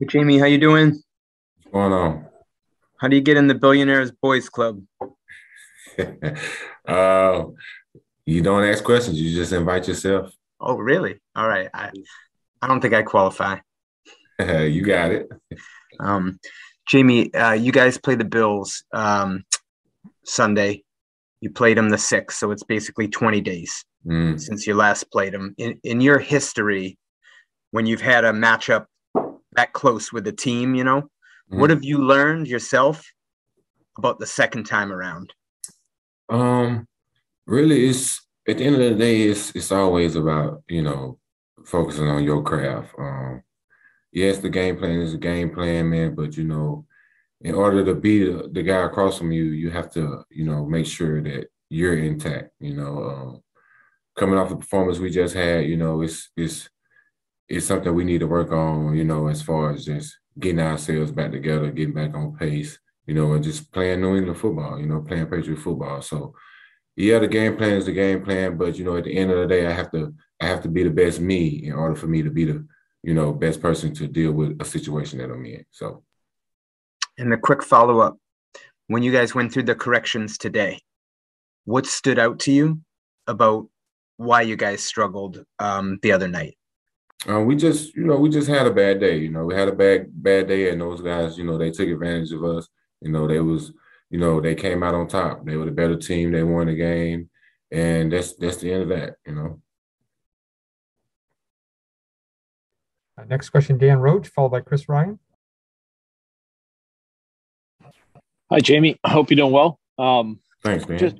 Hey, Jamie, how you doing? What's going on? How do you get in the Billionaires Boys Club? uh, you don't ask questions. You just invite yourself. Oh, really? All right. I, I don't think I qualify. you got it. Um, Jamie, uh, you guys play the Bills um, Sunday. You played them the sixth, so it's basically 20 days Mm. since you last played them. In, in your history, when you've had a matchup that close with the team, you know, Mhm. what have you learned yourself about the second time around? Um, really, it's at the end of the day, it's it's always about you know focusing on your craft. Um, yes, the game plan is a game plan, man, but you know, in order to beat the, the guy across from you, you have to you know make sure that you're intact. You know, um, coming off the performance we just had, you know, it's it's it's something we need to work on. You know, as far as just getting ourselves back together, getting back on pace. You know, and just playing New England football. You know, playing Patriot football. So yeah, the game plan is the game plan, but you know, at the end of the day, I have to I have to be the best me in order for me to be the you know best person to deal with a situation that I'm in. So And the quick follow up when you guys went through the corrections today, what stood out to you about why you guys struggled um, the other night? Um, we just you know we just had a bad day. You know, we had a bad bad day, and those guys, you know, they took advantage of us. You know, they was you know they came out on top. They were the better team. They won the game, and that's that's the end of that. You know. Uh, Next question, Dan Roche, followed by Chris Ryan. Hi, Jamie. I hope you're doing well. Um, Thanks, man. Just-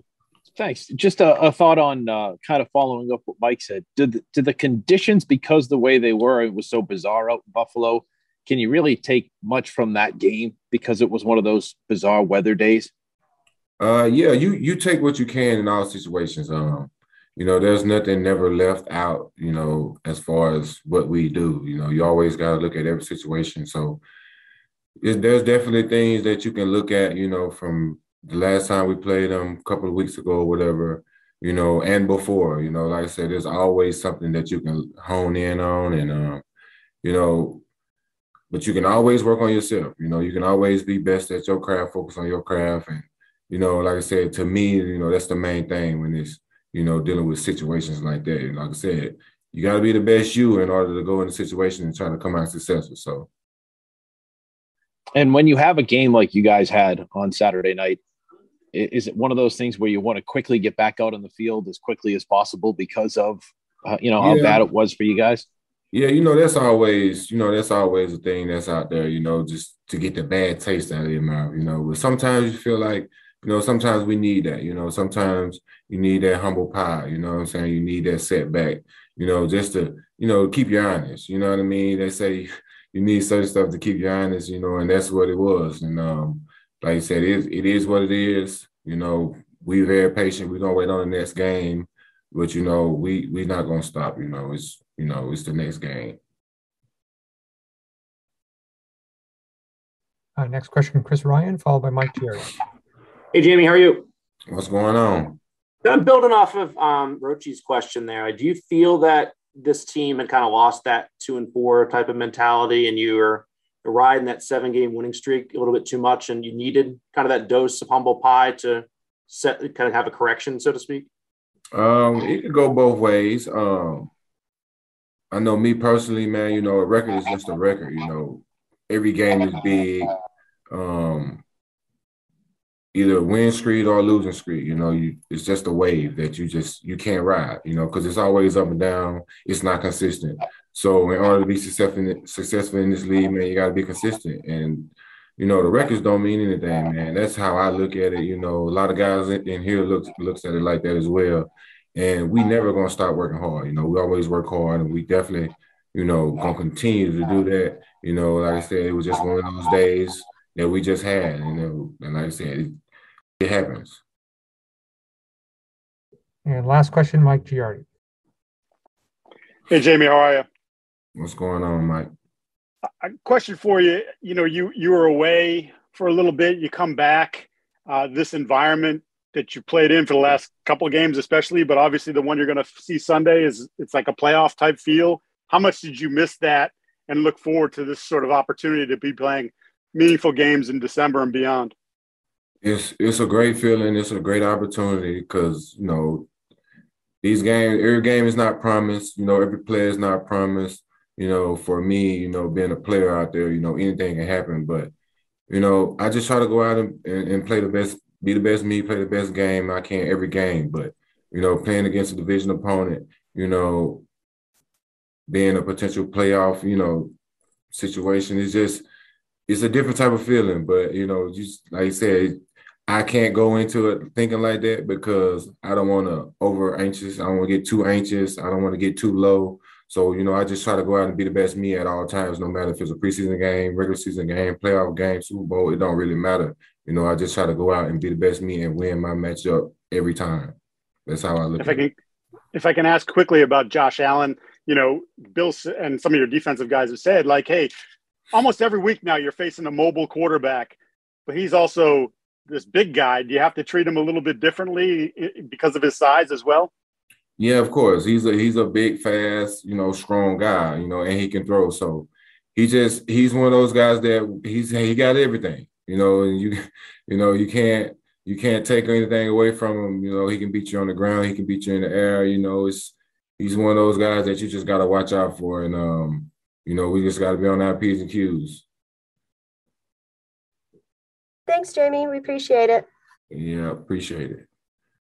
thanks. Just a, a thought on uh, kind of following up what Mike said. Did the, did the conditions, because the way they were, it was so bizarre out in Buffalo. Can you really take much from that game because it was one of those bizarre weather days? Uh, yeah, you you take what you can in all situations. Um, you know, there's nothing never left out. You know, as far as what we do. You know, you always got to look at every situation. So, it, there's definitely things that you can look at. You know, from the last time we played them a couple of weeks ago or whatever. You know, and before. You know, like I said, there's always something that you can hone in on, and um, you know, but you can always work on yourself. You know, you can always be best at your craft, focus on your craft, and you know, like I said, to me, you know, that's the main thing when it's, you know, dealing with situations like that. And like I said, you got to be the best you in order to go in a situation and try to come out successful. So, And when you have a game like you guys had on Saturday night, is it one of those things where you want to quickly get back out on the field as quickly as possible because of, uh, you know, how Yeah. bad it was for you guys? yeah, you know, that's always, you know, that's always a thing that's out there, you know, just to get the bad taste out of your mouth, you know. But sometimes you feel like, you know, sometimes we need that, you know, sometimes you need that humble pie, you know what I'm saying? You need that setback, you know, just to, you know, keep you honest. You know what I mean? They say you need certain stuff to keep you honest, you know, and that's what it was. And um, like I said, it, it is what it is. You know, we very patient. We're gonna wait on the next game, but you know, we we're not gonna stop. You know, it's you know, it's the next game. Uh, next question, Chris Ryan, followed by Mike Giardi. Hey, Jamie, how are you? What's going on? I'm building off of um, Rochi's question there. Do you feel that this team had kind of lost that two and four type of mentality and you were riding that seven game winning streak a little bit too much and you needed kind of that dose of humble pie to set kind of have a correction, so to speak? Um, it could go both ways. Um, I know me personally, man. You know, a record is just a record. You know, every game is big. Um, either win streak or losing streak. You know, you it's just a wave that you just you can't ride. You know, because it's always up and down. It's not consistent. So in order to be successful in, successful in this league, man, you got to be consistent. And you know, the records don't mean anything, man. That's how I look at it. You know, a lot of guys in, in here looks looks at it like that as well. And we never gonna stop working hard. You know, we always work hard, and we definitely, you know, gonna continue to do that. You know, like I said, it was just one of those days that we just had. You know, and like I said, it, it happens. And last question, Mike Giardi. Hey, Jamie, how are you? What's going on, Mike? A question for you. You know, you you were away for a little bit. You come back. Uh, this environment that you played in for the last couple of games, especially, but obviously the one you're going to see Sunday is it's like a playoff type feel. How much did you miss that? and look forward to this sort of opportunity to be playing meaningful games in December and beyond? It's it's a great feeling. It's a great opportunity because you know these games, every game is not promised. You know, every player is not promised. You know, for me, you know, being a player out there, you know, anything can happen. But you know, I just try to go out and, and, and play the best, be the best me, play the best game I can every game. But you know, playing against a division opponent, you know, being a potential playoff, you know, situation is just it's a different type of feeling. But you know, just like I said, I can't go into it thinking like that because I don't want to over anxious. I don't want to get too anxious. I don't want to get too low. So, you know, I just try to go out and be the best me at all times, no matter if it's a preseason game, regular season game, playoff game, Super Bowl, it don't really matter. You know, I just try to go out and be the best me and win my matchup every time. That's how I look if at I can, it. If I can ask quickly about Josh Allen, you know, Bill and some of your defensive guys have said, like, hey, almost every week now you're facing a mobile quarterback, but he's also this big guy. Do you have to treat him a little bit differently because of his size as well? Yeah, of course. He's a he's a big, fast, you know, strong guy, you know, and he can throw. So he just he's one of those guys that he's he got everything, you know, and you you know, you can't you can't take anything away from him. You know, he can beat you on the ground, he can beat you in the air, you know, it's he's one of those guys that you just gotta watch out for. And um, you know, we just gotta be on our P's and Q's. Thanks, Jamie. We appreciate it. Yeah, appreciate it.